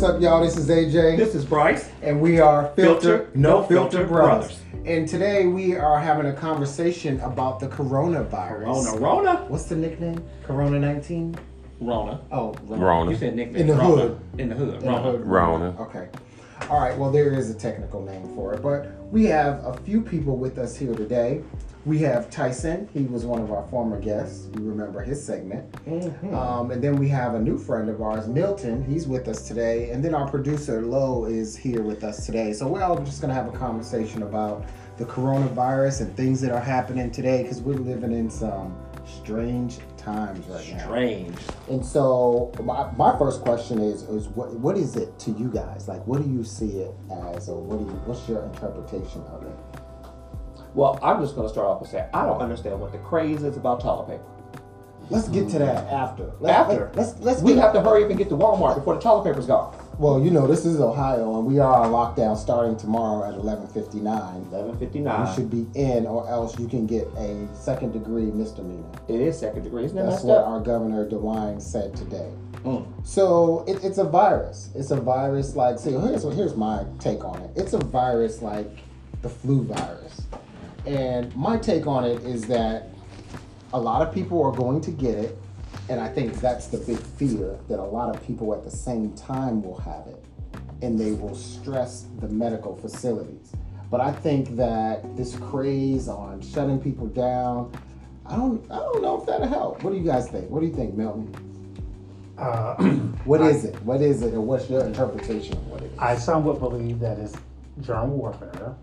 What's up, y'all? This is AJ. This is Bryce. and we are Filter, Filter, No No Filter, Filter brothers. Brothers. And today we are having a conversation about the coronavirus. Rona, Rona, What's the nickname? Corona 19? Rona. Oh, Rona. You said nickname. In the Rona. hood. In the hood. In the Rona. hood, Rona. Okay. All right. Well, there is a technical name for it, but we have a few people with us here today. We have Tyson. He was one of our former guests. You remember his segment. Mhm. Um, and then we have a new friend of ours, Milton. He's with us today. And then our producer, Lo, is here with us today. So we're all just going to have a conversation about the coronavirus and things that are happening today because we're living in some strange times right now. Strange. And so my, my first question is is what what is it to you guys? Like what do you see it as or what do you what's your interpretation of it? Well, I'm just going to start off and say I don't understand what the craze is about toilet paper. Let's get to that after. Let, After. Let, us let's We have to hurry up and get to Walmart before the toilet paper's gone. Well, you know, this is Ohio and we are on lockdown starting tomorrow at 11:59. 11:59. You should be in or else you can get a second degree misdemeanor. It is second degree. Isn't that That's what up? our governor DeWine said today. Mm. So it, it's a virus. It's a virus like. See, here's here's my take on it. It's a virus like the flu virus, and my take on it is that a lot of people are going to get it, and I think that's the big fear that a lot of people at the same time will have it, and they will stress the medical facilities. But I think that this craze on shutting people down, I don't I don't know if that'll help. What do you guys think? What do you think, Milton? Uh, What is it? What is it? And what's your interpretation of what it is? I somewhat believe that it's germ warfare.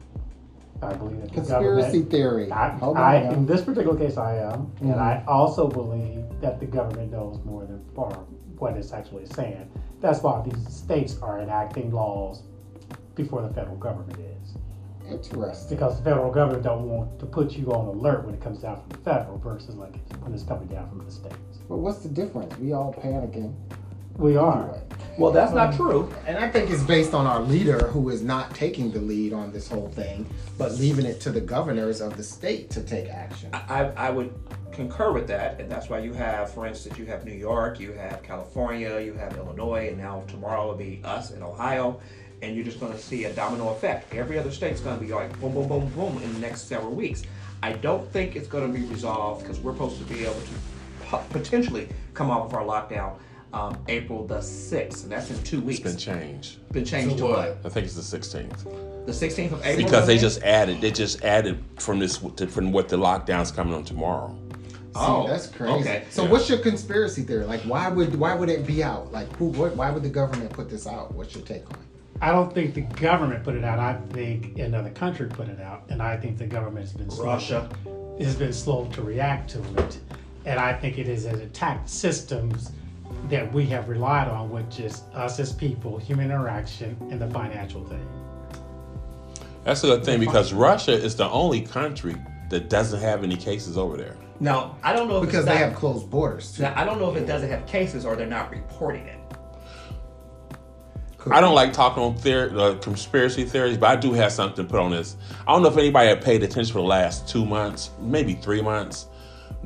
I believe that the Conspiracy government. theory. I, Hold on. I, now. in this particular case, I am, Mhm. and I also believe that the government knows more than what it's actually saying. That's why these states are enacting laws before the federal government is, Interesting. because the federal government don't want to put you on alert when it comes down from the federal versus like when it's coming down from the states. But what's the difference? We all panicking. We are. Anyway. Well, that's not true. And I think it's based on our leader who is not taking the lead on this whole thing, but leaving it to the governors of the state to take action. I, I would concur with that, and that's why you have, for instance, you have New York, you have California, you have Illinois, and now tomorrow will be us in Ohio, and you're just going to see a domino effect. Every other state's going to be like boom, boom, boom, boom in the next several weeks. I don't think it's going to be resolved because we're supposed to be able to potentially come off of our lockdown um, April the 6th, and that's in two weeks. It's been changed. Been changed To to what? what? I think it's the 16th. The 16th of April. Because they just added, they just added from this to, from what the lockdown's coming on tomorrow. Oh, that's crazy. okay. So Yeah. what's your conspiracy theory? Like why would why would it be out? Like who what, why would the government put this out? What's your take on it? I don't think the government put it out. I think another country put it out, and I think the government has been slow. Russia. has been slow to react to it, and I think it is an attack systems that we have relied on, which is us as people, human interaction, and the financial thing. That's a good thing because Russia is the only country that doesn't have any cases over there. Now, I don't know if Because it's they not- have closed borders too. Now, I don't know if it doesn't have cases or they're not reporting it. I don't like talking on theory, uh, conspiracy theories, but I do have something to put on this. I don't know if anybody had paid attention for the last two months, maybe three months.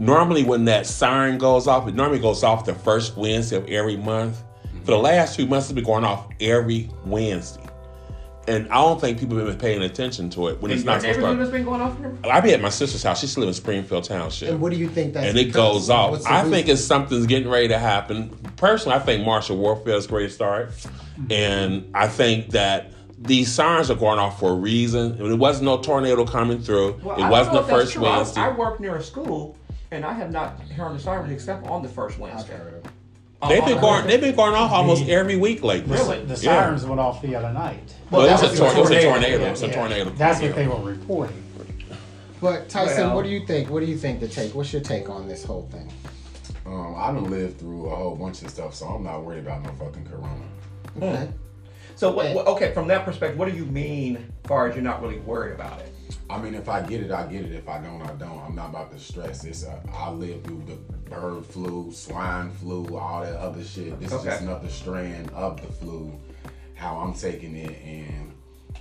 Normally, when that siren goes off, it normally goes off the first Wednesday of every month. For the last two months, it's been going off every Wednesday. And I don't think people have been paying attention to it when it's not supposed to. Has been going off here? I be at my sister's house. She still lives in Springfield Township. And what do you think that's and it because goes off. What's the I think reason? it's something's getting ready to happen. Personally, I think martial warfare is going to start, and I think that these sirens are going off for a reason. It wasn't no tornado coming through. Well, it wasn't the first true. I- Wednesday. I, work near a school, and I have not heard the sirens except on the first Wednesday. heard. Uh, they've been going. They've been going off almost The- every week lately. Really? The Yeah. sirens went off the other night. Well, Well, it was, that a, tor- a it was a tornado. tornado. Yeah, It was a tornado. That's Yeah. what they were reporting. But Tyson, Well- what do you think? What do you think the take? What's your take on this whole thing? Um, I done lived through a whole bunch of stuff, so I'm not worried about no fucking corona. Okay. So, what, what- okay, from that perspective, what do you mean, far as you're not really worried about it? I mean, if I get it, I get it. If I don't, I don't. I'm not about to stress. It's uh, I lived through the bird flu, swine flu, all that other shit. This is just another strand of the flu. How I'm taking it, and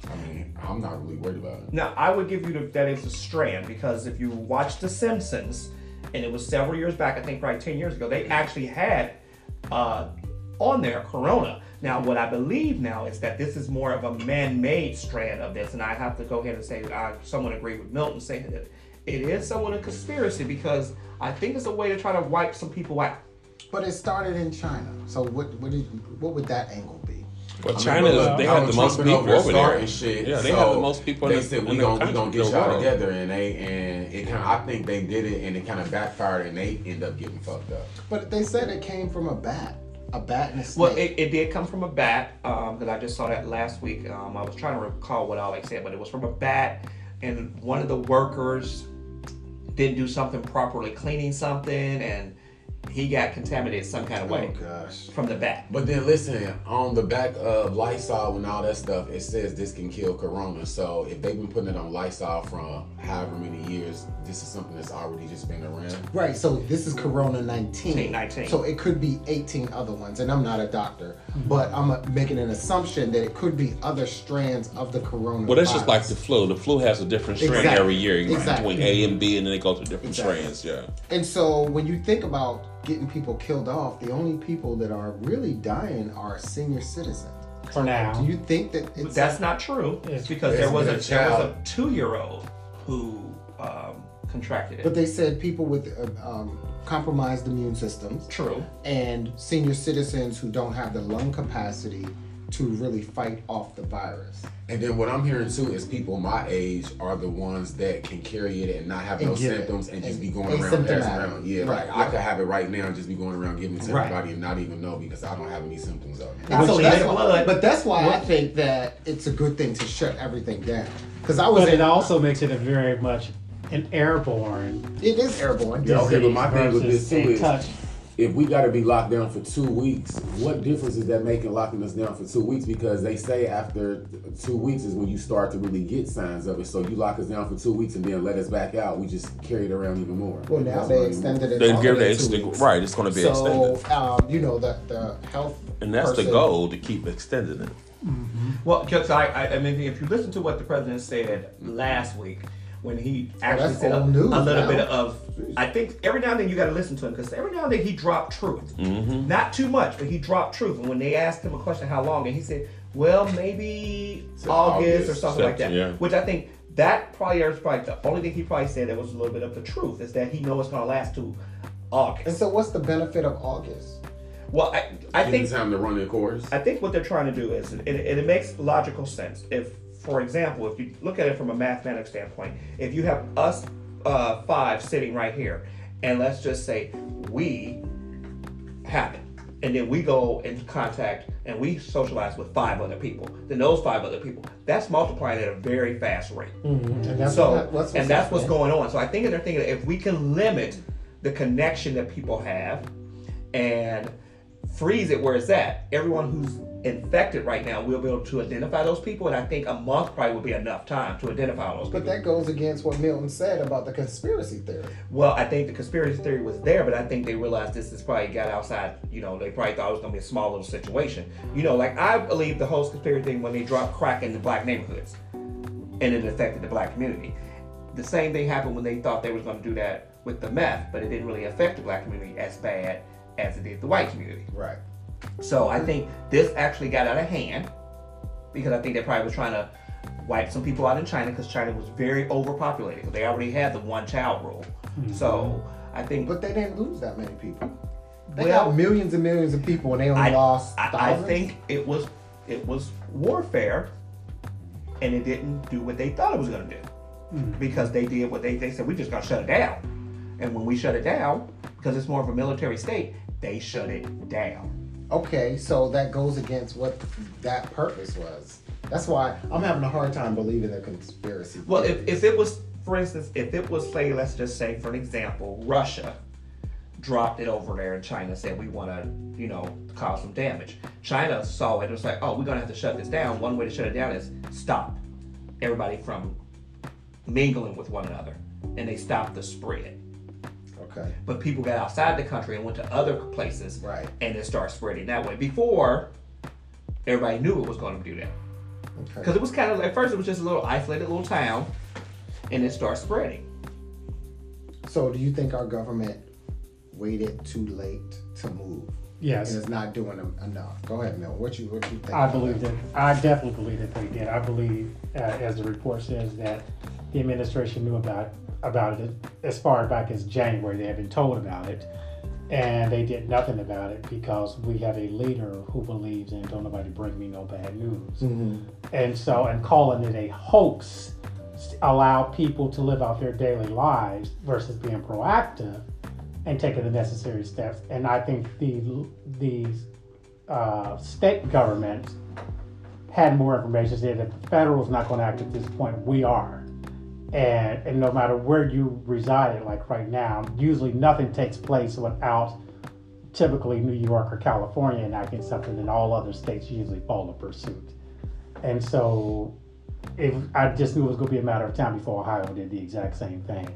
I mean, I'm not really worried about it. Now, I would give you the, that it's a strand because if you watch The Simpsons, and it was several years back, I think probably 10 years ago, they actually had uh, on there Corona. Now, what I believe now is that this is more of a man-made strand of this, and I have to go ahead and say that I somewhat agree with Milton saying that it is somewhat a conspiracy because I think it's a way to try to wipe some people out. But it started in China. So what what, did, what would that angle be? Well, I mean, China, look, they Donald have the most people over there over there. starting Shit, Yeah, they so have the most people in They the, said we the gonna we country, gonna get y'all world. together, and they and it kind of I think they did it, and it kind of backfired, and they end up getting fucked up. But they said it came from a bat, a bat and a snake. Well, it, it did come from a bat because I just saw that last week. Um, I was trying to recall what they said, but it was from a bat, and one of the workers didn't do something properly, cleaning something, and he got contaminated some kind of oh way gosh. from the back. But then listen, on the back of Lysol and all that stuff, it says this can kill corona. So if they've been putting it on Lysol from however many years, this is something that's already just been around. Right, so this is Corona 19. 19. So it could be 18 other ones, and I'm not a doctor, but I'm making an assumption that it could be other strands of the Corona. Well, that's just like the flu. The flu has a different strain Exactly. every year Exactly. between A and B, and then they go to different Exactly. strains. Yeah. And so when you think about getting people killed off, the only people that are really dying are senior citizens. For now. Do you think that it's That's not true It's- because there was a been a there was a two year old who um, contracted it. But they said people with uh, um, compromised immune systems true. and senior citizens who don't have the lung capacity to really fight off the virus. And then what I'm hearing too is people my age are the ones that can carry it and not have And no give it. symptoms and just And be going around passing around. Yeah, Right, like I could have it right now and just be going around giving it to Right. everybody and not even know because I don't have any symptoms of it. And so Which that's is why, blood. but that's why I think that it's a good thing to shut everything down. Because I was But it also makes it a very much an airborne it is airborne. Yeah, okay, but my disease thing with this too is- touch. If we got to be locked down for two weeks, what difference is that making locking us down for two weeks? Because they say after two weeks is when you start to really get signs of it. So you lock us down for two weeks and then let us back out. We just carry it around even more. Well, now That's they what I mean. extended it. They all give the way it two extend- right, it's gonna be so, extended. um, you know, that the health And that's the goal to keep extending it. Well, because I, I, I mean, if you listen to what the president said last week, when he oh, actually that's said a, old news a little now. bit of, I think every now and then you got to listen to him because every now and then he dropped truth, mm-hmm. not too much, but he dropped truth. And when they asked him a question, how long, and he said, well, maybe So August, or something like that. Yeah. Which I think that probably is probably the only thing he probably said that was a little bit of the truth is that he knows it's going to last to August. And so, what's the benefit of August? well, I, I think it time to run their course. I think what they're trying to do is, and it, it makes logical sense. If, for example, if you look at it from a mathematics standpoint, if you have us uh, five sitting right here, and let's just say we have it, and then we go into contact and we socialize with five other people, then those five other people, that's multiplying at a very fast rate. And that's so, what, what's, and that's what's going on. So I think they're thinking if we can limit the connection that people have and freeze it where it's at, everyone who's infected right now will be able to identify those people. And I think a month probably would be enough time to identify those people. But people. that goes against what Milton said about the conspiracy theory. well, I think the conspiracy theory was there, but I think they realized this is probably got outside. You know, they probably thought it was going to be a small little situation. You know, like I believe the whole conspiracy thing when they dropped crack in the black neighborhoods and it affected the black community. The same thing happened when they thought they was going to do that with the meth, but it didn't really affect the black community as bad as it did the white community. Right. So I think this actually got out of hand because I think they probably was trying to wipe some people out in China because China was very overpopulated they already had the one child rule. Mm-hmm. So I think But they didn't lose that many people. They Well- got millions and millions of people, and they only I, lost I, I think it was it was warfare, and it didn't do what they thought it was going to do mm-hmm. because they did what they they said we just gonna shut it down, and when we shut it down because it's more of a military state, they shut it down. Okay, so that goes against what that purpose was. That's why I'm having a hard time believing the conspiracy. Well, if, if it was, for instance, if it was, say, let's just say, for an example, Russia dropped it over there and China, said we want to, you know, cause some damage. China saw it and was like, oh, we're going to have to shut this down. One way to shut it down is stop everybody from mingling with one another. And they stopped the spread. Okay, But people got outside the country and went to other places right, and it started spreading that way. Before, everybody knew it was going to do that. Because okay. it was kind of at first it was just a little isolated little town, and it started spreading. So, do you think our government waited too late to move? Yes. and it's not doing enough. Go ahead, Mel. What you what you think? I about believe that, I definitely believe that they did. I believe, uh, as the report says, that the administration knew about, about it as far back as January. They had been told about it. And they did nothing about it because we have a leader who believes in don't nobody bring me no bad news. Mhm. And so, and calling it a hoax allow people to live out their daily lives versus being proactive and taking the necessary steps. And I think the the uh, state governments had more information, said that the federal is not going to act at this point. We are. And, and no matter where you reside, like right now, usually nothing takes place without typically New York or California enacting something, and all other states usually follow pursuit. And so, if I just knew it was going to be a matter of time before Ohio did the exact same thing,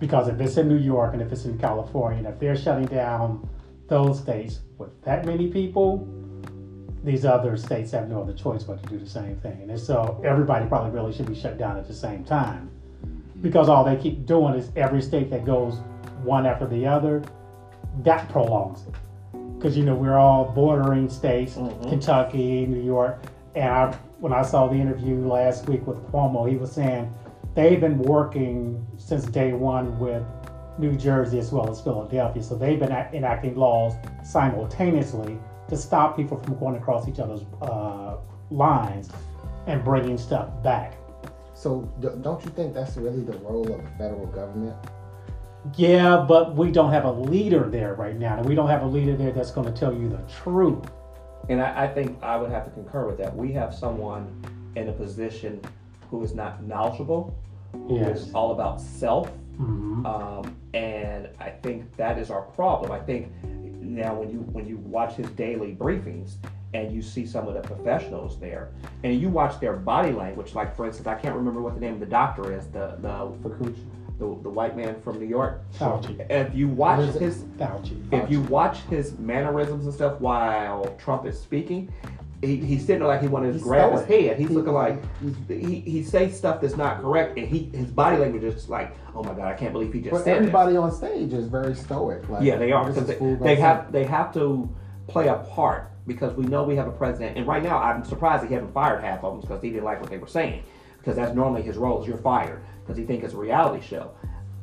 because if it's in New York and if it's in California, and if they're shutting down those states with that many people, these other states have no other choice but to do the same thing. And so everybody probably really should be shut down at the same time. Because all they keep doing is every state that goes one after the other, that prolongs it. Because you know we're all bordering states, Kentucky, New York, and I, when I saw the interview last week with Cuomo, he was saying they've been working since day one with New Jersey as well as Philadelphia, so they've been enacting laws simultaneously to stop people from going across each other's uh, lines and bringing stuff back. So don't you think that's really the role of the federal government? Yeah, but we don't have a leader there right now, and we don't have a leader there that's going to tell you the truth. And I, I think I would have to concur with that. We have someone in a position who is not knowledgeable, who is Yes. all about self, Mhm. um, and I think that is our problem. I think now when you when you watch his daily briefings and you see some of the professionals there, and you watch their body language, like for instance, I can't remember what the name of the doctor is, the the the, the white man from New York. Fauci. If you watch What is it? his Fauci. if you watch his mannerisms and stuff while Trump is speaking, he, he's sitting there like he wanted to He's grab his stoic. head. He's He- looking like he, he says stuff that's not correct, and he his body language is like, oh my god, I can't believe he just But said everybody on stage is very stoic. Like. Yeah, they are because they, they have they have to play a part because we know we have a president, and right now I'm surprised he haven't fired half of them because he didn't like what they were saying because that's normally his role is you're fired because he thinks it's a reality show.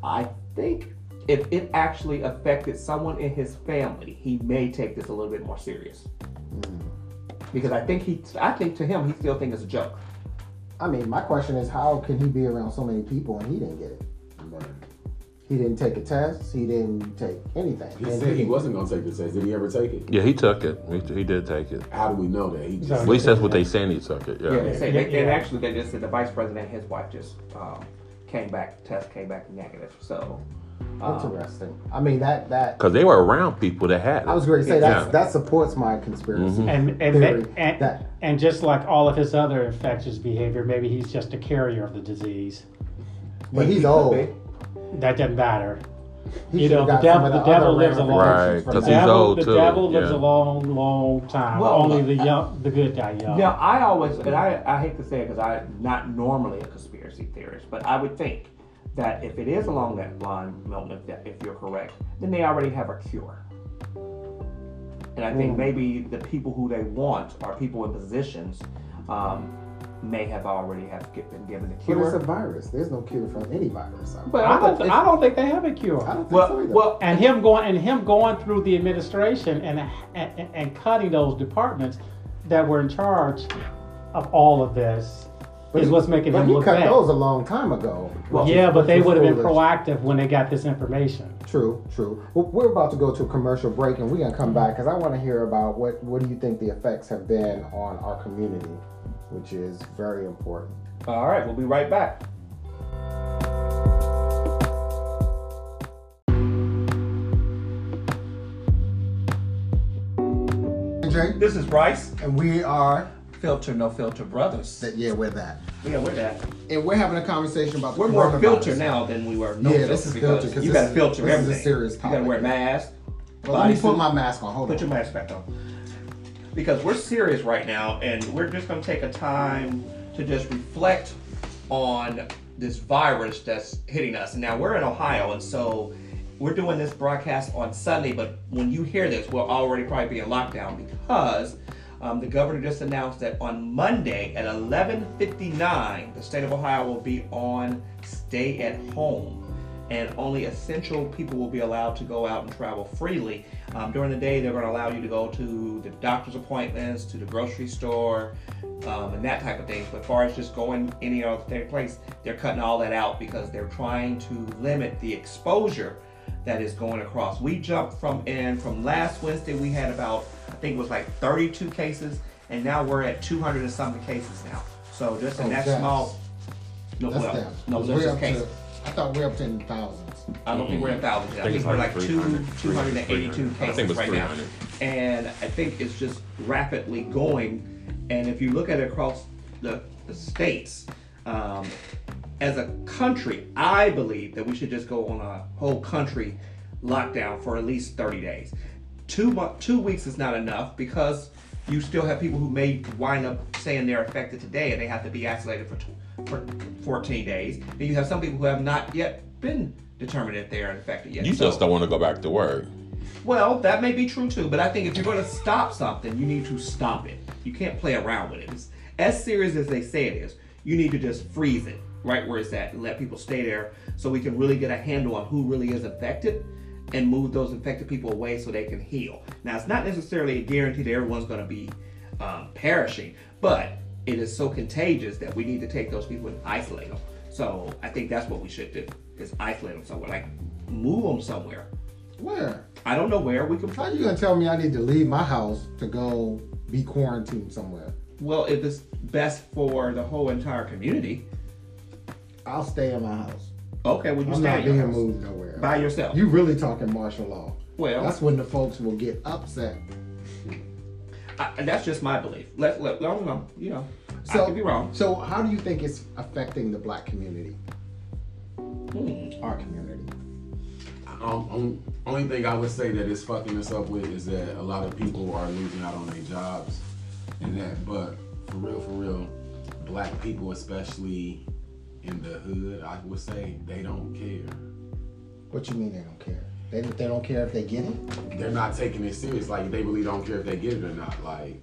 I think. If it actually affected someone in his family, he may take this a little bit more serious mm. Because I think he, I think to him, he still thinks it's a joke. I mean, my question is, how can he be around so many people and he didn't get it? He didn't take a test. He didn't take anything. He And said he wasn't gonna take the test. Did he ever take it? Yeah, he took it. He, he did take it. How do we know that? He just At least that's what they saying he took it. Yeah. Yeah, they say, Yeah, they, yeah. and actually, they just said the vice president and his wife just um, came back, test came back negative. So, um, Interesting. I mean, that that Because they were around people that had it. I was going to say that Yeah. that supports my conspiracy and and, theory. ma- and, that and just like all of his other infectious behavior, maybe he's just a carrier of the disease. but he's old. That doesn't matter. He You know, the devil- of the devil lives a long- Right, ramifications from 'cause The he's that. devil, old the too, devil lives yeah. a long, long time. Well, Only the young, the good die young. Now, I always, and I, I hate to say it because I'm not normally a conspiracy theorist, but I would think that if it is along that line, Milton, if, that, if you're correct, then they already have a cure. And I think Mm. maybe the people who they want are people in positions um, may have already have been given the cure. But it's a virus. There's no cure from any virus. I, But I don't, I don't think they have a cure. I don't think so well, either. well, and him going and him going through the administration and, and and cutting those departments that were in charge of all of this But is what's making but him he look cut bad. those a long time ago. Well, which is- yeah, but they would have been proactive when they got this information. True, true. Well, we're about to go to a commercial break, and we're gonna come back because I want to hear about what what do you think the effects have been on our community, which is very important. all right, we'll be right back. Jay, This is Bryce, and we are Filter No Filter Brothers. that. Yeah, we're that, Yeah, we're that. and we're having a conversation about. The We're more coronavirus. filter now than we were no Yeah, filter. this is because filter, 'cause You got to filter this is a everything. serious You got to wear a mask. Well, let me bodysuit. put my mask on. Hold Put on. Put your mask back on. Because we're serious right now, and we're just going to take a time to just reflect on this virus that's hitting us. Now we're in Ohio, and so we're doing this broadcast on Sunday, but when you hear this, we'll already probably be in lockdown because um, the governor just announced that on Monday at 11:59, the state of Ohio will be on stay at home, and only essential people will be allowed to go out and travel freely. Um, during the day, they're going to allow you to go to the doctor's appointments, to the grocery store, um, and that type of thing. But as far as just going any other place, they're cutting all that out because they're trying to limit the exposure that is going across. We jumped from in from last Wednesday, we had about think it was like 32 cases, and now we're at 200 and something cases now. So just in Oh, that deaths. small, no, That's well, them. no, 'Cause that's we're just up cases. to, I thought we're up to in thousands. I don't think we're in thousands. yet. I I think think we're like like two, 282 300. I cases think it was right now. And I think it's just rapidly going. And if you look at it across the, the states, um, as a country, I believe that we should just go on a whole country lockdown for at least 30 days. Two two weeks is not enough because you still have people who may wind up saying they're affected today and they have to be isolated for, tw- for 14 days. And you have some people who have not yet been determined if they are infected yet. You So- just don't want to go back to work. well, that may be true too, but I think if you're going to stop something, you need to stop it. You can't play around with it. It's as serious as they say it is. You need to just freeze it right where it's at and let people stay there so we can really get a handle on who really is infected and move those infected people away so they can heal. Now, it's not necessarily a guarantee that everyone's going to be um, perishing, but it is so contagious that we need to take those people and isolate them. So I think that's what we should do: is isolate them somewhere, like move them somewhere. Where? I don't know where we can How you gonna tell me I need to leave my house to go be quarantined somewhere? Well, if it's best for the whole entire community, I'll stay in my house. Okay, well you I'm stay not being moved nowhere. by yourself. You really talking martial law? Well- that's when the folks will get upset. I, that's just my belief. Let let no, no, you know, So I could be wrong. So how do you think it's affecting the black community? Hmm. Our community. Um, um, only thing I would say that is fucking us up with is that a lot of people are losing out on their jobs and that. But for real, for real, black people, especially in the hood, I would say they don't care. What you mean they don't care? They, they don't care if they get it. They're not taking it serious. Like they really don't care if they get it or not. Like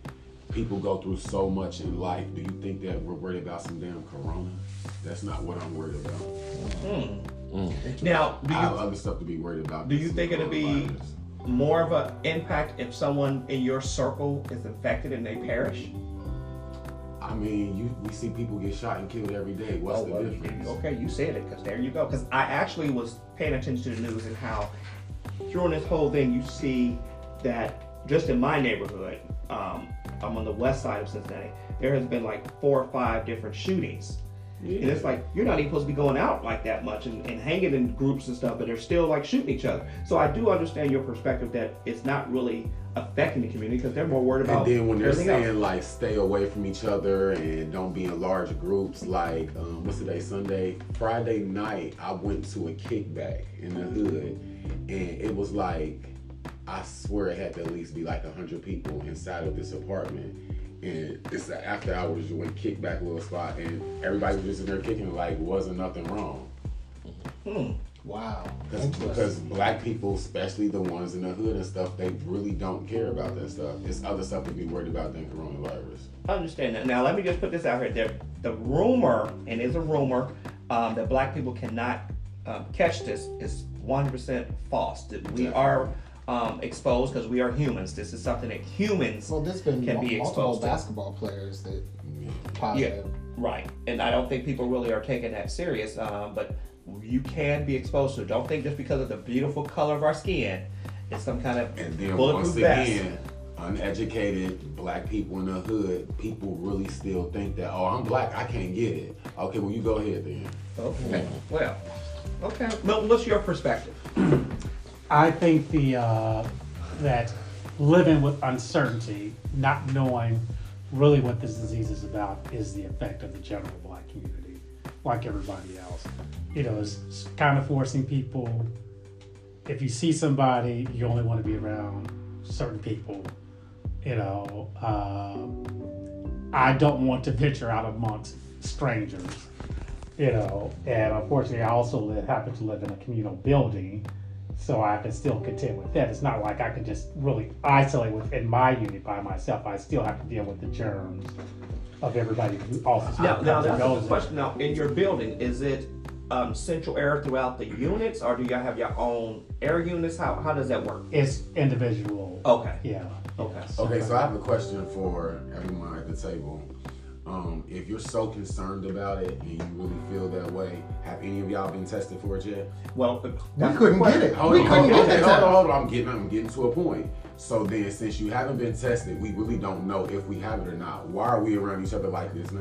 people go through so much in life. Do you think that we're worried about some damn corona? That's not what I'm worried about. Mm. Mm. Mm. Now, do I have other stuff to be worried about. do you think it'll be more of an impact if someone in your circle is infected and they perish? I mean, you we see people get shot and killed every day. What's Oh, the well, difference? Okay, you said it, because there you go. Because I actually was paying attention to the news and how during this whole thing you see that just in my neighborhood, um, I'm on the west side of Cincinnati, there has been like four or five different shootings. And it's like you're not even supposed to be going out like that much and, and hanging in groups and stuff, but they're still like shooting each other. So I do understand your perspective that it's not really affecting the community because they're more worried about And then when they're saying else. like stay away from each other and don't be in large groups, like um, what's today? Sunday, Friday night, I went to a kickback in the hood, and it was like I swear it had to at least be like hundred people inside of this apartment. And it's the after hours you went kickback little spot, and everybody was just in there kicking like wasn't nothing wrong. Hmm. Wow. Because, because black people, especially the ones in the hood and stuff, they really don't care about that stuff. It's other stuff to be worried about than coronavirus. I understand that. Now, let me just put this out here. There, the rumor, and it's a rumor, um, that black people cannot um, catch this is 100% false. That we are um, exposed because we are humans. This is something that humans well, there's been can mul- be multiple exposed to. basketball players that Yeah, right. And I don't think people really are taking that serious. Um, but you can be exposed to it. Don't think just because of the beautiful color of our skin, it's some kind of And then bulletproof once vest. again, uneducated black people in the hood, people really still think that, oh, I'm black, I can't get it. Okay, well, you go ahead then. Okay. Well. Okay. Milton, what's your perspective? I think the uh, that living with uncertainty, not knowing really what this disease is about, is the effect of the general black community, like everybody else. You know, it's kind of forcing people. If you see somebody, you only want to be around certain people. You know, um, I don't want to venture out amongst strangers. You know, and unfortunately, I also live, happen to live in a communal building, so I can still contend with that. It's not like I can just really isolate within my unit by myself. I still have to deal with the germs of everybody who also Now, now comes and that's a goes good there. question. Now, in your building, is it um, central air throughout the units, or do y'all have your own air units? How how does that work? It's individual. Okay. Yeah. Okay. Okay, so I have a question for everyone at the table. Um, if you're so concerned about it and you really feel that way, have any of y'all been tested for it yet? Well, We couldn't get it. Hold we on, couldn't hold on, get hold that. on, hold on. I'm getting, I'm getting to a point. So then, since you haven't been tested, we really don't know if we have it or not. Why are we around each other like this now?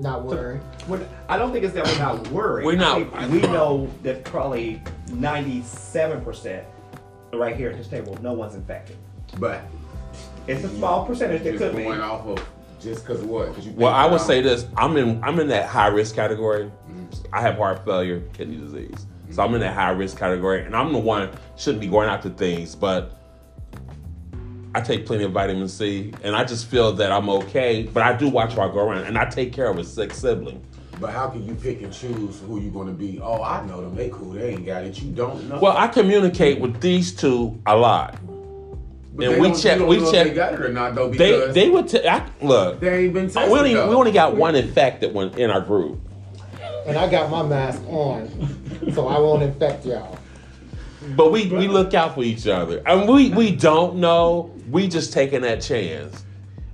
Not worried. We're- I don't think it's that we're not worried. We're not- I think we know that probably ninety-seven percent right here at this table, no one's infected. But It's a small percentage that just could be. going off of just because what? Because you. Well, I would say this: I'm in I'm in that high risk category. Mm-hmm. I have heart failure, kidney disease, so I'm in that high risk category, and I'm the one shouldn't be going after things, but I take plenty of vitamin C, and I just feel that I'm okay. But I do watch where I go around, and I take care of a sick sibling. But how can you pick and choose who you're going to be? Oh, I know them. They cool. They ain't got it. You don't know. Well, I communicate with these two a lot. But and we check- we check- They got it or not though They they would t- I, look. they ain't been tested. We only though. we only got one infected one in our group. And I got my mask on, so I won't infect y'all. But we, we look out for each other. And we, we don't know. We just taking that chance.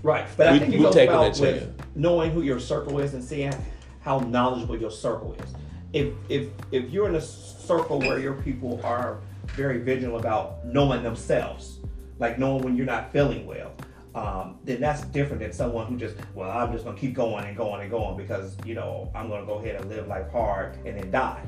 Right, but I think it we goes taking about that with chance. knowing who your circle is and seeing how knowledgeable your circle is. If if if you're in a circle where your people are very vigilant about knowing themselves, like knowing when you're not feeling well, um, then that's different than someone who just well I'm just gonna keep going and going and going because you know I'm gonna go ahead and live life hard and then die.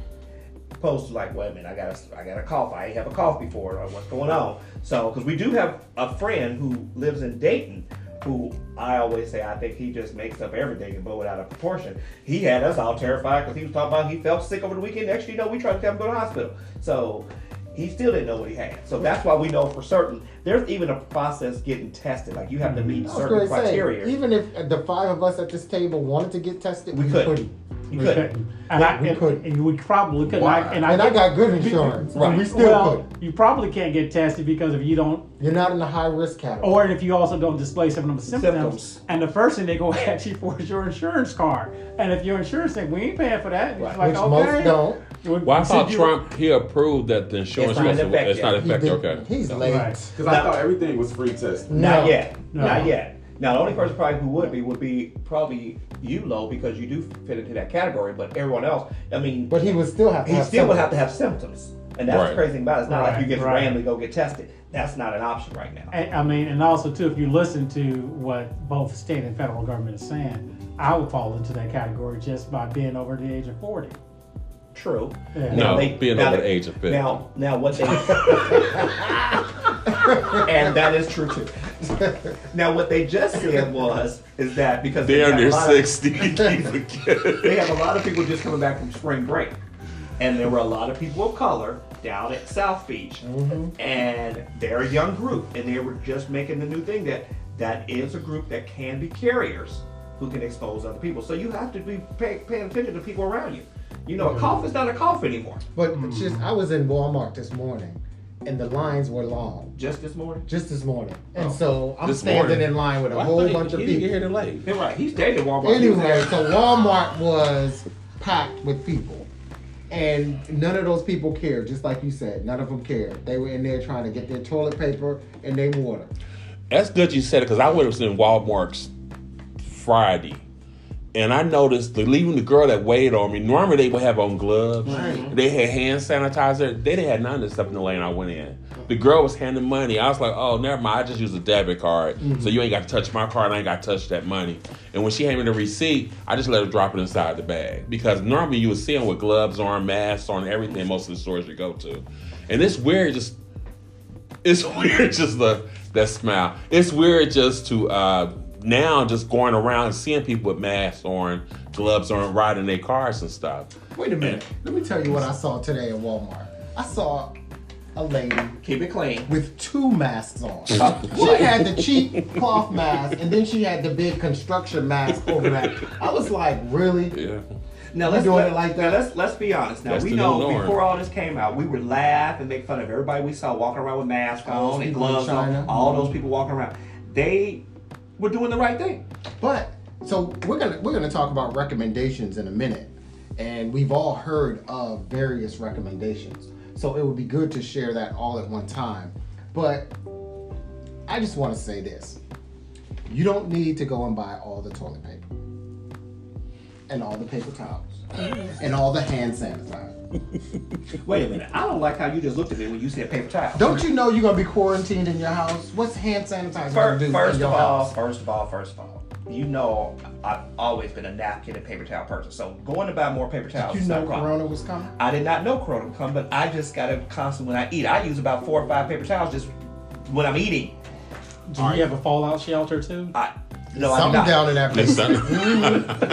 Opposed to like, wait a minute, I got a, I got a cough. I ain't have a cough before. Or what's going on? So, because we do have a friend who lives in Dayton, who I always say I think he just makes up everything and blow it out of proportion. He had us all terrified because he was talking about he felt sick over the weekend. Actually, know, we tried to tell him go to the hospital. So. He still didn't know what he had. So that's why we know for certain. There's even a process getting tested. Like you have to meet certain say, criteria. even if the five of us at this table wanted to get tested, We we, couldn't. couldn't. You We couldn't. couldn't. And, I, We and, couldn't. and we probably couldn't. Why? I, and And I got good insurance, and we still well, couldn't. you probably can't get tested because if you don't, You're not in the high risk category. or if you also don't display some of the symptoms, Symptoms. and the first thing they go at you for is your insurance card. And if your insurance says we ain't paying for that, Right. like which okay. most don't. Well, I So thought Trump he approved that the insurance It's not was in effect it's not yet. He effective. Okay. He's late. Right. Because I thought everything was free testing. Not No. yet. No. Not yet. Now the only person probably who would be would be probably you, Lo, because you do fit into that category. But everyone else, I mean, But he would still have to he have still would have symptoms. to have symptoms, and that's the crazy thing about it. It's not like you get right. randomly go get tested. That's not an option right now. And, I mean, and also too, if you listen to what both state and federal government is saying, I would fall into that category just by being over the age of forty. True. Yeah. No, they- being over they- the age of 50. Now, now what they and that is true too. now, what they just said was is that because they They're have under a lot of- sixty. They have a lot of people just coming back from spring break. And there were a lot of people of color down at South Beach. Mm-hmm. And they're a young group. And they were just making the new thing that that is a group that can be carriers who can expose other people. So you have to be pay, paying attention to people around you. You know, a mm-hmm. cough is not a cough anymore. But it's just, I was in Walmart this morning, and the lines were long. Just this morning. Just this morning, and Oh. so I'm This standing morning? in line with a Well, whole bunch of he didn't people. get here late. You're right. He stayed at Walmart. He was Anyway, so Walmart was packed with people. And none of those people cared, just like you said. None of them cared. They were in there trying to get their toilet paper and their water. That's good you said it because I was in Walmart's Friday. And I noticed the leaving the girl that waited on me. Normally they would have on gloves. Right. They had hand sanitizer. They didn't have none of this stuff in the lane I went in. The girl was handing money. I was like, oh, never mind. I just use a debit card. So you ain't got to touch my card. I ain't got to touch that money. And when she handed me the receipt, I just let her drop it inside the bag. Because normally you would see them with gloves on, masks on, everything most of the stores you go to. And it's weird just it's weird just the that smile. It's weird just to uh now just going around and seeing people with masks on, gloves on, riding their cars and stuff. Wait a minute. Let me tell you what I saw today at Walmart. I saw a lady keep it clean. with two masks on. she had the cheap cloth mask, and then she had the big construction mask over that. I was like, really? Yeah. Now let's doing let, it like now that? let's let's be honest. Now That's we know before all this came out, we would laugh and make fun of everybody we saw walking around with masks All on and gloves on. All those people walking around, they were doing the right thing. But so we're gonna we're gonna talk about recommendations in a minute, and we've all heard of various recommendations. So it would be good to share that all at one time. But I just want to say this: you don't need to go and buy all the toilet paper, and all the paper towels, and all the hand sanitizer. Wait a minute. I don't like how you just looked at me when you said paper towel. Don't you know you're gonna be quarantined in your house? What's hand sanitizer First, do first in of all, house? first of all, first of all, you know I've always been a napkin and paper towel person. So going to buy more paper towels you is know not a problem. Corona was coming. I did not know Corona would come, but I just got to constantly when I eat. I use about four or five paper towels just when I'm eating. Do you have a fallout shelter too? I no, I do Something not. down in that It's place.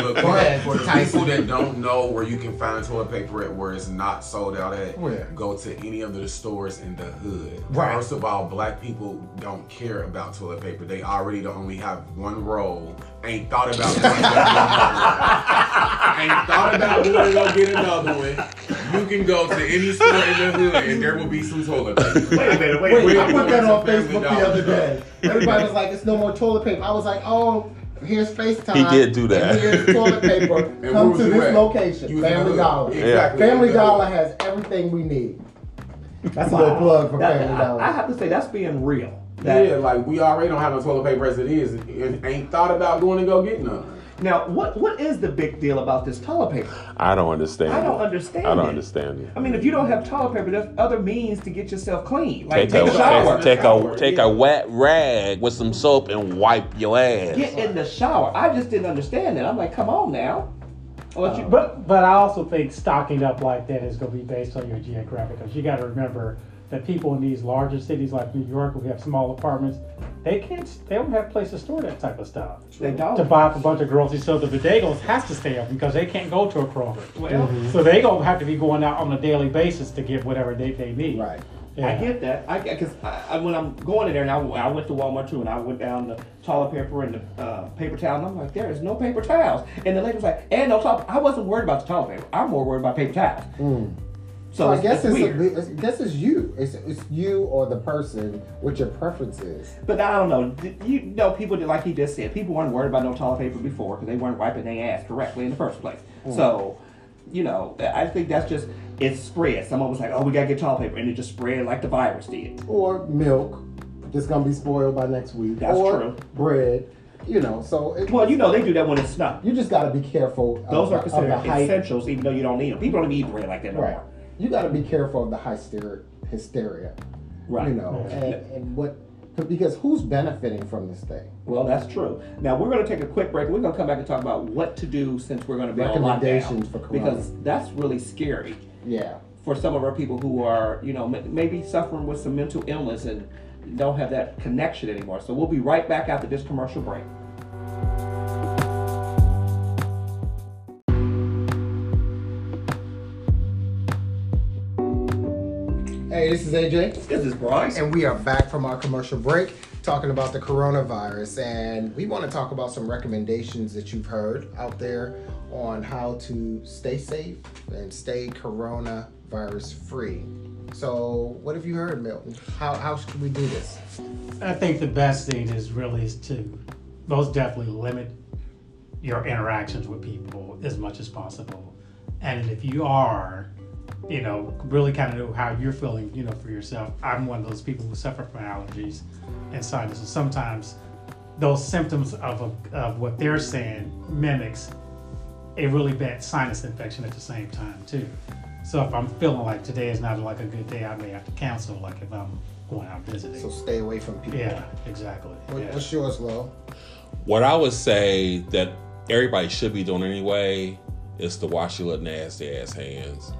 Look, Go ahead, for the people that don't know where you can find toilet paper at where it's not sold out at, Where? go to any of the stores in the hood. Right. First of all, black people don't care about toilet paper. They already don't only have one roll. Ain't thought about going to get another one. Ain't thought about going to go get another one. You can go to any store in the hood and there will be some toilet paper. Wait a minute, wait, Wait, wait. I put that on Facebook the Dollar. other day. Everybody was like, "It's no more toilet paper." I was like, "Oh, here's FaceTime." He did do that. And here's toilet paper. where Come to this at? location, You was in the Family hood. Dollar. Exactly. Family Dollar has everything we need. That's a little plug for That- Family I, Dollar. I have to say that's being real. That, Yeah, like we already don't have no toilet paper as it is. and Ain't thought about going to go get none. Now, what what is the big deal about this toilet paper? I don't understand. I don't it. understand I don't it. understand it. I mean, if you don't have toilet paper, there's other means to get yourself clean. Like Take take, a, a shower. take, take a take yeah. a wet rag with some soap and wipe your ass. Get in the shower. I just didn't understand that. I'm like, come on now. Unless uh, you, But but I also think stocking up like that is going to be based on your geographic. Because you got to remember that people in these larger cities like New York, who have small apartments, they can't. They don't have a place to store that type of stuff. they To don't. To buy up a bunch of groceries, so the bodegos has to stay up because they can't go to a Kroger. Well, So they gonna have to be going out on a daily basis to get whatever they, they need. right. Yeah. I get that. I because I, I, when I'm going in there, and I, I went to Walmart too, and I went down the toilet paper and the uh, paper towel, and I'm like, there is no paper towels. And the lady was like, and no toilet. I wasn't worried about the toilet paper. I'm more worried about paper towels. So So I guess it's it's, it's- I guess it's you. It's it's you or the person what your preference is. But I don't know. You know, people did like he just said. People weren't worried about no toilet paper before because they weren't wiping their ass correctly in the first place. Mm. So, you know, I think that's just it spread. Someone was like, "Oh, we gotta get toilet paper," and it just spread like the virus did. Or milk that's gonna be spoiled by next week. That's or true. bread. You know, so it, Well, you know, they do that when it's snow. you just got to be careful. Of, Those are of considered the height. essentials, even though you don't need them. People don't even eat bread like that no Right. more. You got to be careful of the hysteria. Hysteria. Right. You know, and, and what because who's benefiting from this thing? Well, that's true. Now we're going to take a quick break. We're going to come back and talk about what to do since we're going to be on Recommendations lockdown for corona. because that's really scary Yeah. for some of our people who are, you know, maybe suffering with some mental illness and don't have that connection anymore. So we'll be right back after this commercial break. Hey, this is AJ. This is Bryce. And we are back from our commercial break talking about the coronavirus. And we want to talk about some recommendations that you've heard out there on how to stay safe and stay coronavirus free. So, what have you heard, Milton? How, how should we do this? I think the best thing is really is to most definitely limit your interactions with people as much as possible. And if you are, you know, really kind of know how you're feeling, you know, for yourself. I'm one of those people who suffer from allergies and sinuses. Sometimes those symptoms of, a, of what they're saying mimics a really bad sinus infection at the same time too. So if I'm feeling like today is not like a good day, I may have to cancel. Like if I'm going out visiting. So, stay away from people. Yeah, exactly. What, yeah. What's yours, Lo? What I would say that everybody should be doing anyway is to wash your little nasty ass hands.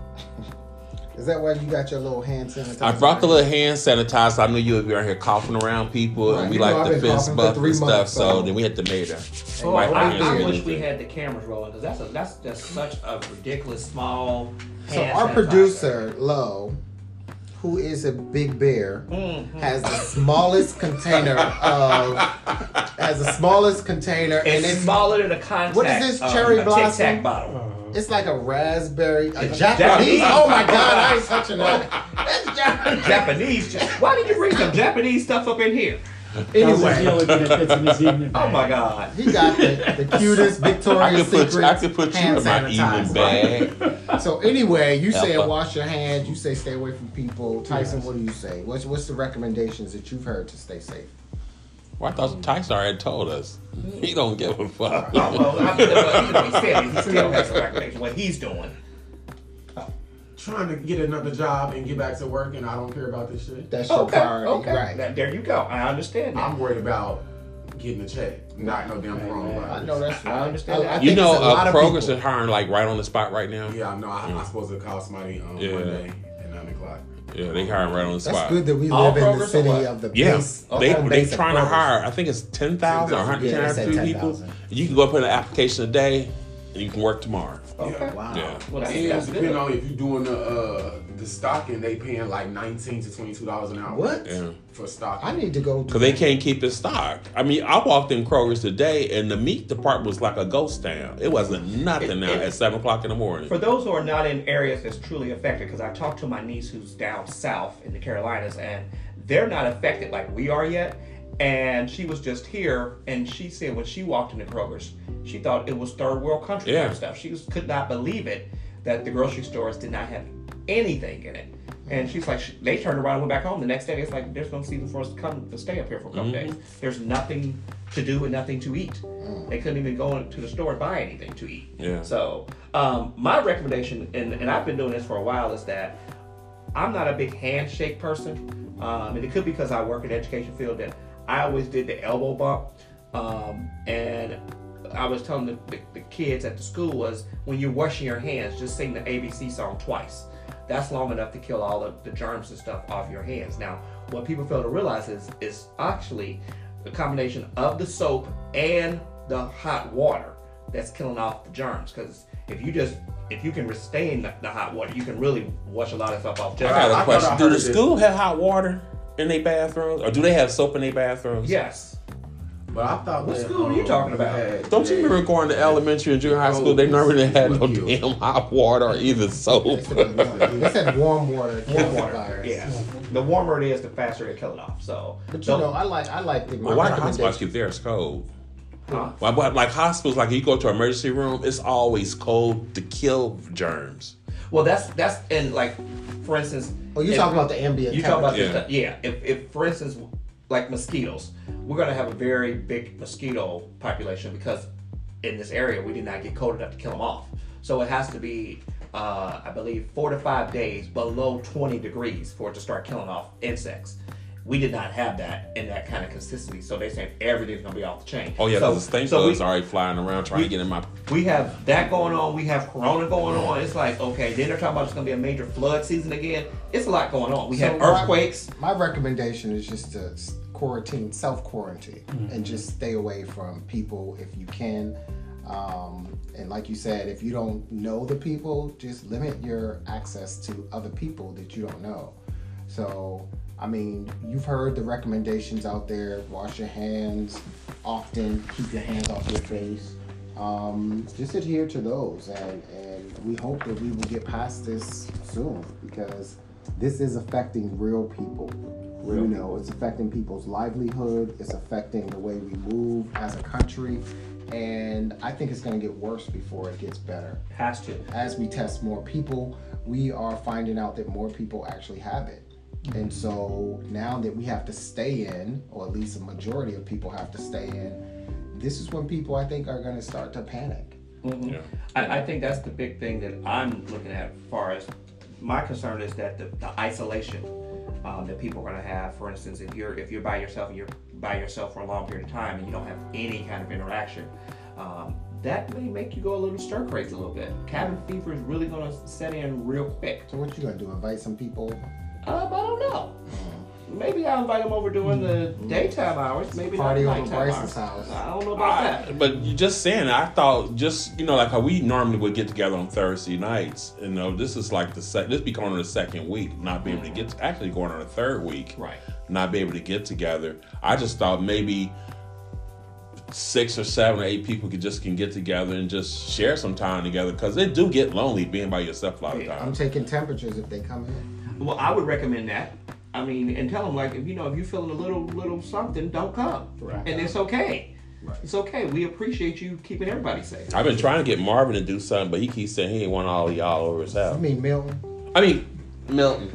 Is that why you got your little hand sanitizer? I brought the little hand sanitizer. I knew you would be around here coughing around people, Right. and we You like I've the been fist coughing for buff three and stuff. months, so so- then we had to make her. Oh, wipe our I, I wish it. we had the cameras rolling because that's a, that's just such a ridiculous small. So, our sanitizer. producer, Lo, who is a big bear, Mhm. has the smallest container of has the smallest container It's and it's smaller than a contact. What is this, cherry a blossom? Tic Tac bottle. It's like a raspberry, a Japanese. Japanese. Oh my God, I ain't touching that. That's Japanese. Japanese. Why did you bring some Japanese stuff up in here? Anyway, Anyway, fits in his evening Oh my God. he got the, the cutest I Victoria's could put Secret I could put you hand in my sanitizer. evening bag. So anyway, you say wash your hands. You say stay away from people. Tyson, what do you say? What's what's the recommendations that you've heard to stay safe? Well, I thought Tyson already told us. He don't give a fuck. Oh, well, I mean, well, even though he said he still has some recommendations. What he's doing. Trying to get another job and get back to work, and I don't care about this shit. That's your Okay, priority, okay. right? That- there you go. I understand that. I'm worried about getting a check, not no damn coronavirus. I know that's right. I understand that. You think know, it's a lot uh, of Kroger's people. is hiring like right on the spot right now. Yeah, I know. I, I'm supposed to call somebody on Yeah. Monday at nine o'clock. Yeah, they hiring right on the spot. That's good that we All live in the Kroger's or city what? of the Yeah, base. they home they base of trying to Kroger's. hire. I think it's ten thousand or hundred Yeah, they said people. 10,000. You can go up in an application a day, and you can work tomorrow. Okay. Wow. Yeah. Well, that's, And that's depending good. on if you're doing the uh, the stocking, they paying like nineteen to twenty two dollars an hour. What? Yeah. for stocking? I need to go. Because they can't keep it stock. I mean, I walked in Kroger's today, and the meat department was like a ghost town. It wasn't nothing It- now it- at seven o'clock in the morning. For those who are not in areas that's truly affected, because I talked to my niece who's down south in the Carolinas, and they're not affected like we are yet. And she was just here, and she said when she walked into Kroger's, she thought it was third world country Yeah. of stuff. She was, could not believe it that the grocery stores did not have anything in it. And she's like, she, they turned around and went back home. The next day, it's like there's no season for us to come to stay up here for a couple days. There's nothing to do and nothing to eat. They couldn't even go to the store and buy anything to eat. Yeah. So um, my recommendation, and, and I've been doing this for a while, is that I'm not a big handshake person, um, and it could be because I work in the education field that I always did the elbow bump, um, and I was telling the, the, the kids at the school was when you're washing your hands, just sing the ABC song twice. That's long enough to kill all of the germs and stuff off your hands. Now, what people fail to realize is is actually the combination of the soap and the hot water that's killing off the germs. Because if you just if you can retain the, the hot water, you can really wash a lot of stuff off. I got I a thought question. I Do the heard that- school have hot water in their bathrooms, or do they have soap in their bathrooms? yes. But I thought What that, school are you um, talking about? had- Don't you remember going to elementary and junior high school? They normally had no Liquid. damn hot water or either soap. They said, warm water. Warm water. Yeah. The warmer it is, the faster it kill it off. So. But you so- know, I like I like the my Well, why do hospitals keep theirs cold? Huh? Why, why- like hospitals, like you go to an emergency room, it's always cold to kill germs. Well, that's that's in like, for instance. Oh, you if- talking about the ambient? You talk about temperature. this, yeah. If, if for instance, like mosquitoes, we're gonna have a very big mosquito population because in this area we did not get cold enough to kill them off. So it has to be, uh, I believe, four to five days below 20 degrees for it to start killing off insects. We did not have that in that kind of consistency. So they say everything's gonna be off the chain. Oh yeah, so, because the stink so we- bugs already flying around trying to get in my. we have that going on. We have Corona going on. It's like okay, then they're talking about it's gonna be a major flood season again. It's a lot going on. We So had earthquakes. My, recommendation is just to quarantine, self quarantine, Mm-hmm. and just stay away from people if you can. Um, and like you said, if you don't know the people, just limit your access to other people that you don't know. So, I mean, you've heard the recommendations out there: wash your hands often, keep your hands off your face. Um, just adhere to those, and and we hope that we will get past this soon because this is affecting real people. Real. You know, it's affecting people's livelihood. It's affecting the way we move as a country, and I think it's going to get worse before it gets better Has to. as we test more people, we are finding out that more people actually have it. And so now that we have to stay in, or at least a majority of people have to stay in, this is when people I think are going to start to panic. Mhm. Yeah. I, I think that's the big thing that I'm looking at. As far as my concern is that the, the isolation um, that people are going to have. For instance, if you're if you're by yourself and you're by yourself for a long period of time and you don't have any kind of interaction, um, that may make you go a little stir crazy a little bit. Cabin fever is really going to set in real quick. So what you going to do? Invite some people? Um, I don't know. Maybe I'll invite them over during the daytime hours. Maybe Party not over nighttime Bryce's hours. house. I don't know about that. But you just saying, I thought just you know like how we normally would get together on Thursday nights. You know, this is like the sec- this be going on the second week, not be able to get actually going on the third week, Right. Not be able to get together. I just thought maybe six or seven or eight people could just can get together and just share some time together because it do get lonely being by yourself a lot of Yeah, I'm times. taking temperatures if they come in. Well, I would recommend that. I mean, and tell them like, if you know, if you're feeling a little, little something, don't come, Right. and it's okay. Right. It's okay. We appreciate you keeping everybody safe. I've been trying to get Marvin to do something, but he keeps saying he ain't want all of y'all over his house. I mean, Milton. I mean, Milton.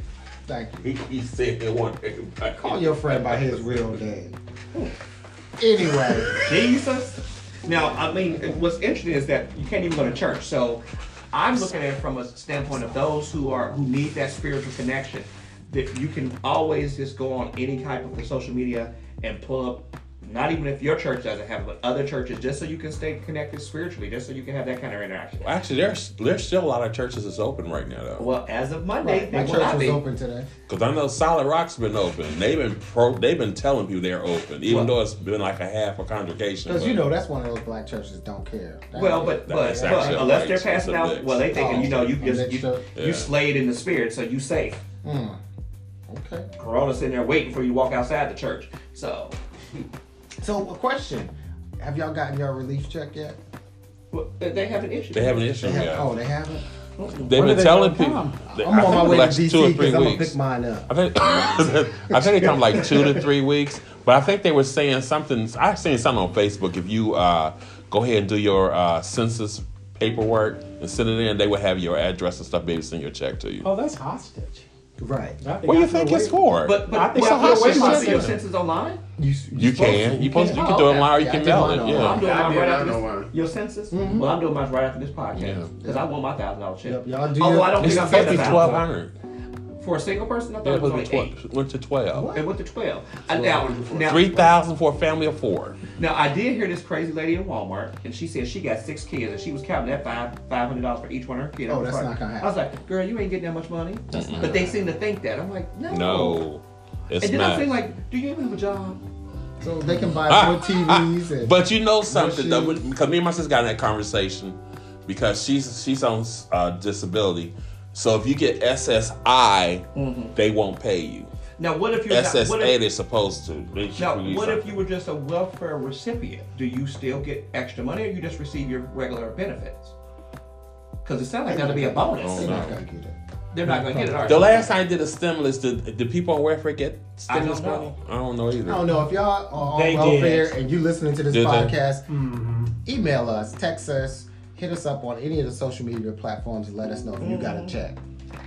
Thank you. He, he said he want everybody. Call your friend by his real name. Anyway, Jesus. Now, I mean, what's interesting is that you can't even go to church. So, I'm looking at it from a standpoint of those who are who need that spiritual connection. That you can always just go on any type of social media and pull up. Not even if your church doesn't have it, but other churches, just so you can stay connected spiritually, just so you can have that kind of interaction. Actually, there's there's still a lot of churches that's open right now though. Well, as of Monday, my church not was open today. Because I know Solid Rock's been open. They've been pro. They've been telling people they're open, even Well- though it's been like a half a congregation. Because you know that's one of those black churches don't care. That- Well, but but, That's but actually a unless they're passing out, mix. well, they thinking you know you Oh, just mixed you. Yeah. you slayed in the spirit, so you safe. Mm. Okay. Corona sitting there waiting for you to walk outside the church. So So a question: Have y'all gotten your relief check yet? well, they have an issue. they have an issue. They have- yeah. Oh, they haven't. They've When been they telling people. come? that- I'm I on my way to like DC two or three I'm gonna weeks. pick mine up. I think I think they come like two to three weeks. But I think they were saying something. I've seen something on Facebook. If you uh, go ahead and do your uh, census paperwork and send it in, they will have your address and stuff. Maybe send your check to you. Oh, that's hostage. Right. What do you think it's for? But but I think well, so hostage wait, wait, check your is- census online? You, you can. You supposed to. You can do it online or you Yeah, can did mail it. online. I'm Yeah. doing mine right after this. Your census? Mm-hmm. Well, I'm doing mine right after this podcast Yeah. because I want my thousand dollar check. Yep, y'all do Although your- I don't It's think I'm getting supposed to a be twelve thousand hundred. For a single person. I thought Yeah, it it was went only to eight. twelve. Went to twelve. It went to twelve. And now, now, Three thousand for a family of four. Now I did hear this crazy lady in Walmart, and she said she got six kids, and she was counting that five five hundred dollars for each one of her kids. I Oh, was that's like- not gonna happen. I was like, girl, you ain't getting that much money. But they seem to think that. I'm like, no. No, it's And then I'm not. saying like, do you even have a job? So they can buy Ah, more TVs and. But you know something though, because me and my sister got in that conversation because she's she's on uh, disability. So if you get SSI, Mm-hmm. they won't pay you. Now what if you're not, SSA what if, they're supposed to. Now release what if you were just a welfare recipient? Do you still get extra money, or you just receive your regular benefits? Because it sounds like that'll be a bonus. Oh, They're not gonna get it. They're not going to get it. Are The last time I did a stimulus, did, did people on welfare get stimulus know. money? I don't know either. I don't know if y'all are on They welfare did. and you listening to this Did podcast. Mm-hmm. Email us, text us, hit us up on any of the social media platforms and let us know if you got a mm-hmm. check.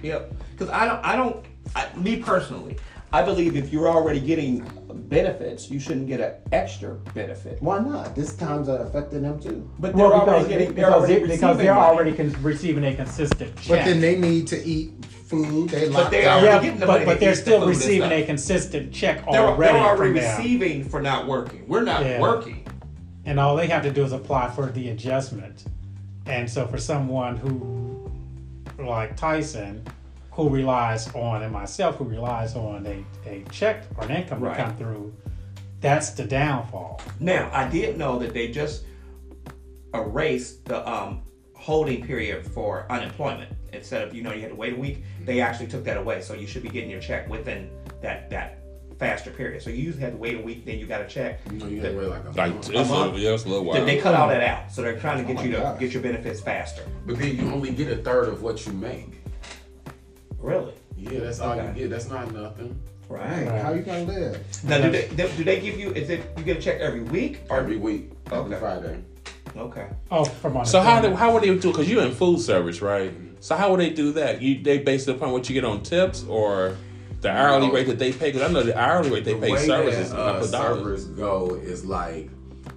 Yep. Because I don't, I don't, I, me personally, I believe if you're already getting benefits, you shouldn't get an extra benefit. Why not? This times are affecting them too. But they're Well, because, already getting, they're because, already they- because receiving they're money. already con- receiving a consistent check. But then they need to eat food. They locked they out. already yeah, getting the money but, but to they're eat the still receiving a consistent check They're, already, they're already from them. receiving for not working. We're not Yeah. working. and all they have to do is apply for the adjustment. And so for someone who, like Tyson, who relies on, and myself, who relies on a, a check or an income Right. to come through, that's the downfall. Now, I did know that they just erased the um, holding period for unemployment. Instead of, you know, you had to wait a week, they actually took that away. So you should be getting your check within that, that faster period. So you usually have to wait a week, then you got a check. You know, you had to wait like a Like month. it's a, yeah, it's a little They, while. they cut all that out. So they're trying to oh get Oh you to gosh. get your benefits faster. But then you only get a third of what you make. Really? Yeah, that's all Okay. you get. That's not nothing. Right. Right. How you gonna live? Now, do they, do they give you, is it, you get a check every week? Or, Every week, every Okay. Friday. okay. Oh, from So how do, how would they do? Because you're in food service, right? So how would they do that? You they base it upon what you get on tips or the hourly rate that they pay? Because I know the hourly rate they the pay services that, uh, servers go is like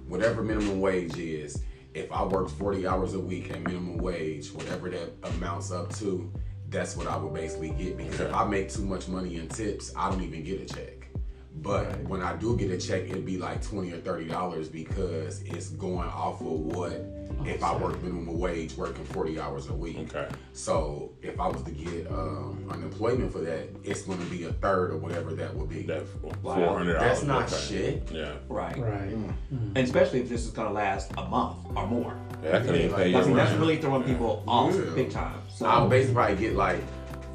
whatever minimum wage is. If I work 40 hours a week at minimum wage, whatever that amounts up to, that's what I would basically get. Because if I make too much money in tips, I don't even get a check. But when I do get a check, it'd be like 20 or 30 dollars because it's going off of what if I work minimum wage working 40 hours a week. Okay. So if I was to get um, unemployment for that, it's going to be a third or whatever that would be. That four Wow. hundred. That's not shit. Yeah, Right. Right. And especially if this is going to last a month or more. yeah that could even pay I your mean, that's really throwing people off Yeah. big time. So, I'll basically probably get like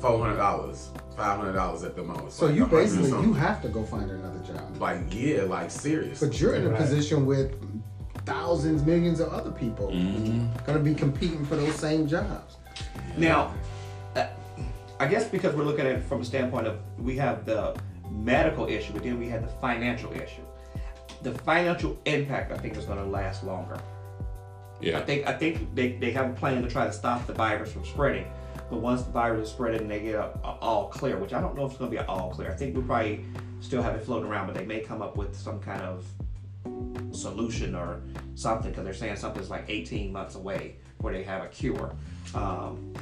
four hundred dollars, five hundred dollars at the most. So like you basically you have to go find another job. like yeah, like serious. But you're in a Right. position with thousands, millions of other people going to be competing for those same jobs. Now, uh, I guess because we're looking at it from a standpoint of we have the medical issue, but then we have the financial issue. The financial impact, I think, is going to last longer. Yeah. I think I think they, they have a plan to try to stop the virus from spreading. But once the virus is spreading and they get a, a all clear, which I don't know if it's going to be an all clear. I think we'll probably still have it floating around, but they may come up with some kind of solution or something because they're saying something's like 18 months away where they have a cure um,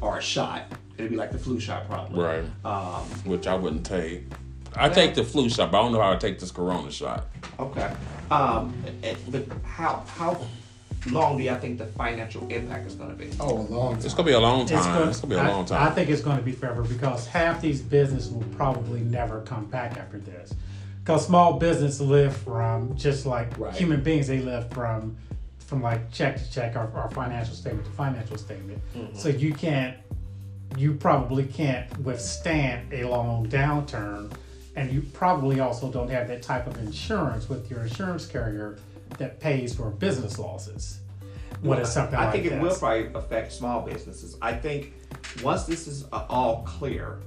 or a shot. It'd be like the flu shot, probably. Right. Um, Which I wouldn't take. I take the flu shot, but I don't know how to take this corona shot. okay. Um, and- but how how long do y'all think the financial impact is going to be? Oh, a long time. It's gonna be a long It's time. gonna, It's gonna be a I- long time. I, think it's going to be forever because half these businesses will probably never come back after this. Because small business live from just like Right. human beings, they live from from like check to check or, or financial statement to financial statement. So you can't, you probably can't withstand a long downturn, and you probably also don't have that type of insurance with your insurance carrier that pays for business losses. When it's something I like think it will probably affect small businesses. I think once this is uh, all clear,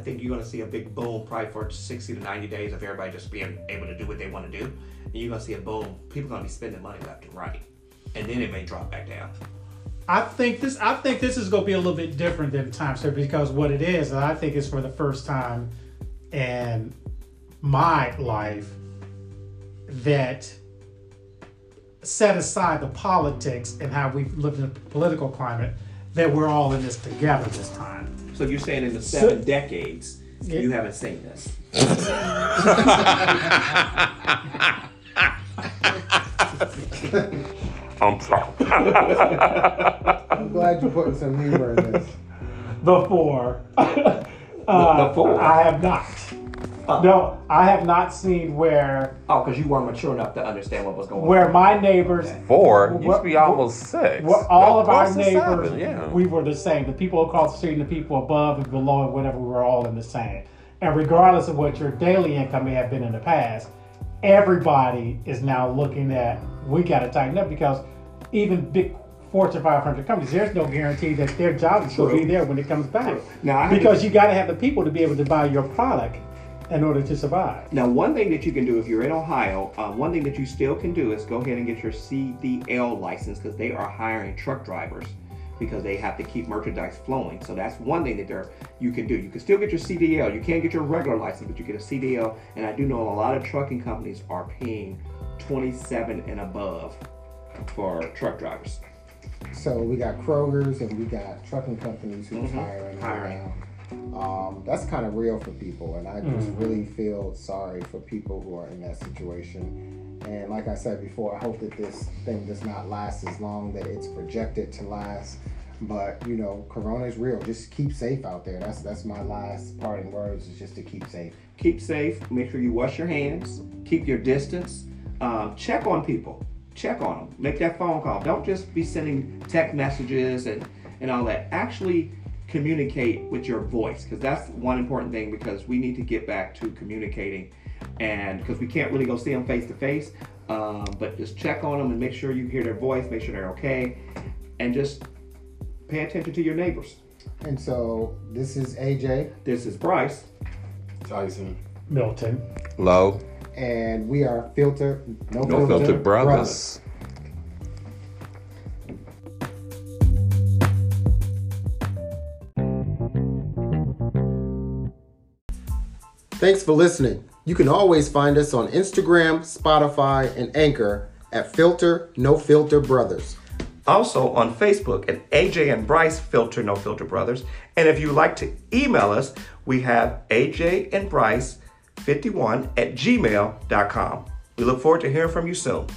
I think you're going to see a big boom probably for 60 to 90 days of everybody just being able to do what they want to do. And you're going to see a boom. People are going to be spending money left and right. And then it may drop back down. I think this. I think this is going to be a little bit different than Times Square because what it is, I think, is for the first time in my life that set aside the politics and how we've lived in a political climate that we're all in this together this time. So you're saying in the seven decades, Yeah. you haven't seen this? I'm sorry. I'm glad you're putting some humor in this. Before, uh, Before? I have not. No, I have not seen where Oh, because you weren't mature enough to understand what was going on. where my neighbors Four used to be almost six. Well, all of our neighbors, yeah. we were the same. The people across the street and the people above and below and whatever, we were all in the same. And regardless of what your daily income may have been in the past, everybody is now looking at we got to tighten up because even big Fortune 500 companies, there's no guarantee that their job is going to be there when it comes back. Now, because to- you got to have the people to be able to buy your product in order to survive. Now, one thing that you can do if you're in Ohio, uh, one thing that you still can do is go ahead and get your CDL license because they are hiring truck drivers because they have to keep merchandise flowing. So that's one thing that they're, you can do. You can still get your CDL. You can't get your regular license, but you get a CDL. And I do know a lot of trucking companies are paying 27 and above for truck drivers. So we got Kroger's and we got trucking companies who's Mhm. hiring Hiring. right now. Um, that's kind of real for people, and I just really feel sorry for people who are in that situation. And like I said before, I hope that this thing does not last as long that it's projected to last. But you know, Corona is real. Just keep safe out there. That's that's my last parting words. Is just to keep safe. keep safe. Make sure you wash your hands. Keep your distance. Um, check on people. Check on them. Make that phone call. Don't just be sending text messages and and all that. Actually communicate with your voice because that's one important thing because we need to get back to communicating and because we can't really go see them face to face um, but just check on them and make sure you hear their voice make sure they're okay and just pay attention to your neighbors And so this is AJ, this is bryce Tyson. Milton. Lo. and we are Filter No, No filter brothers. Thanks for listening. You can always find us on Instagram, Spotify, and Anchor at Filter No Filter Brothers. Also on Facebook at AJ and Bryce Filter No Filter Brothers. And if you like to email us, we have AJ and Bryce 51 at gmail.com. We look forward to hearing from you soon.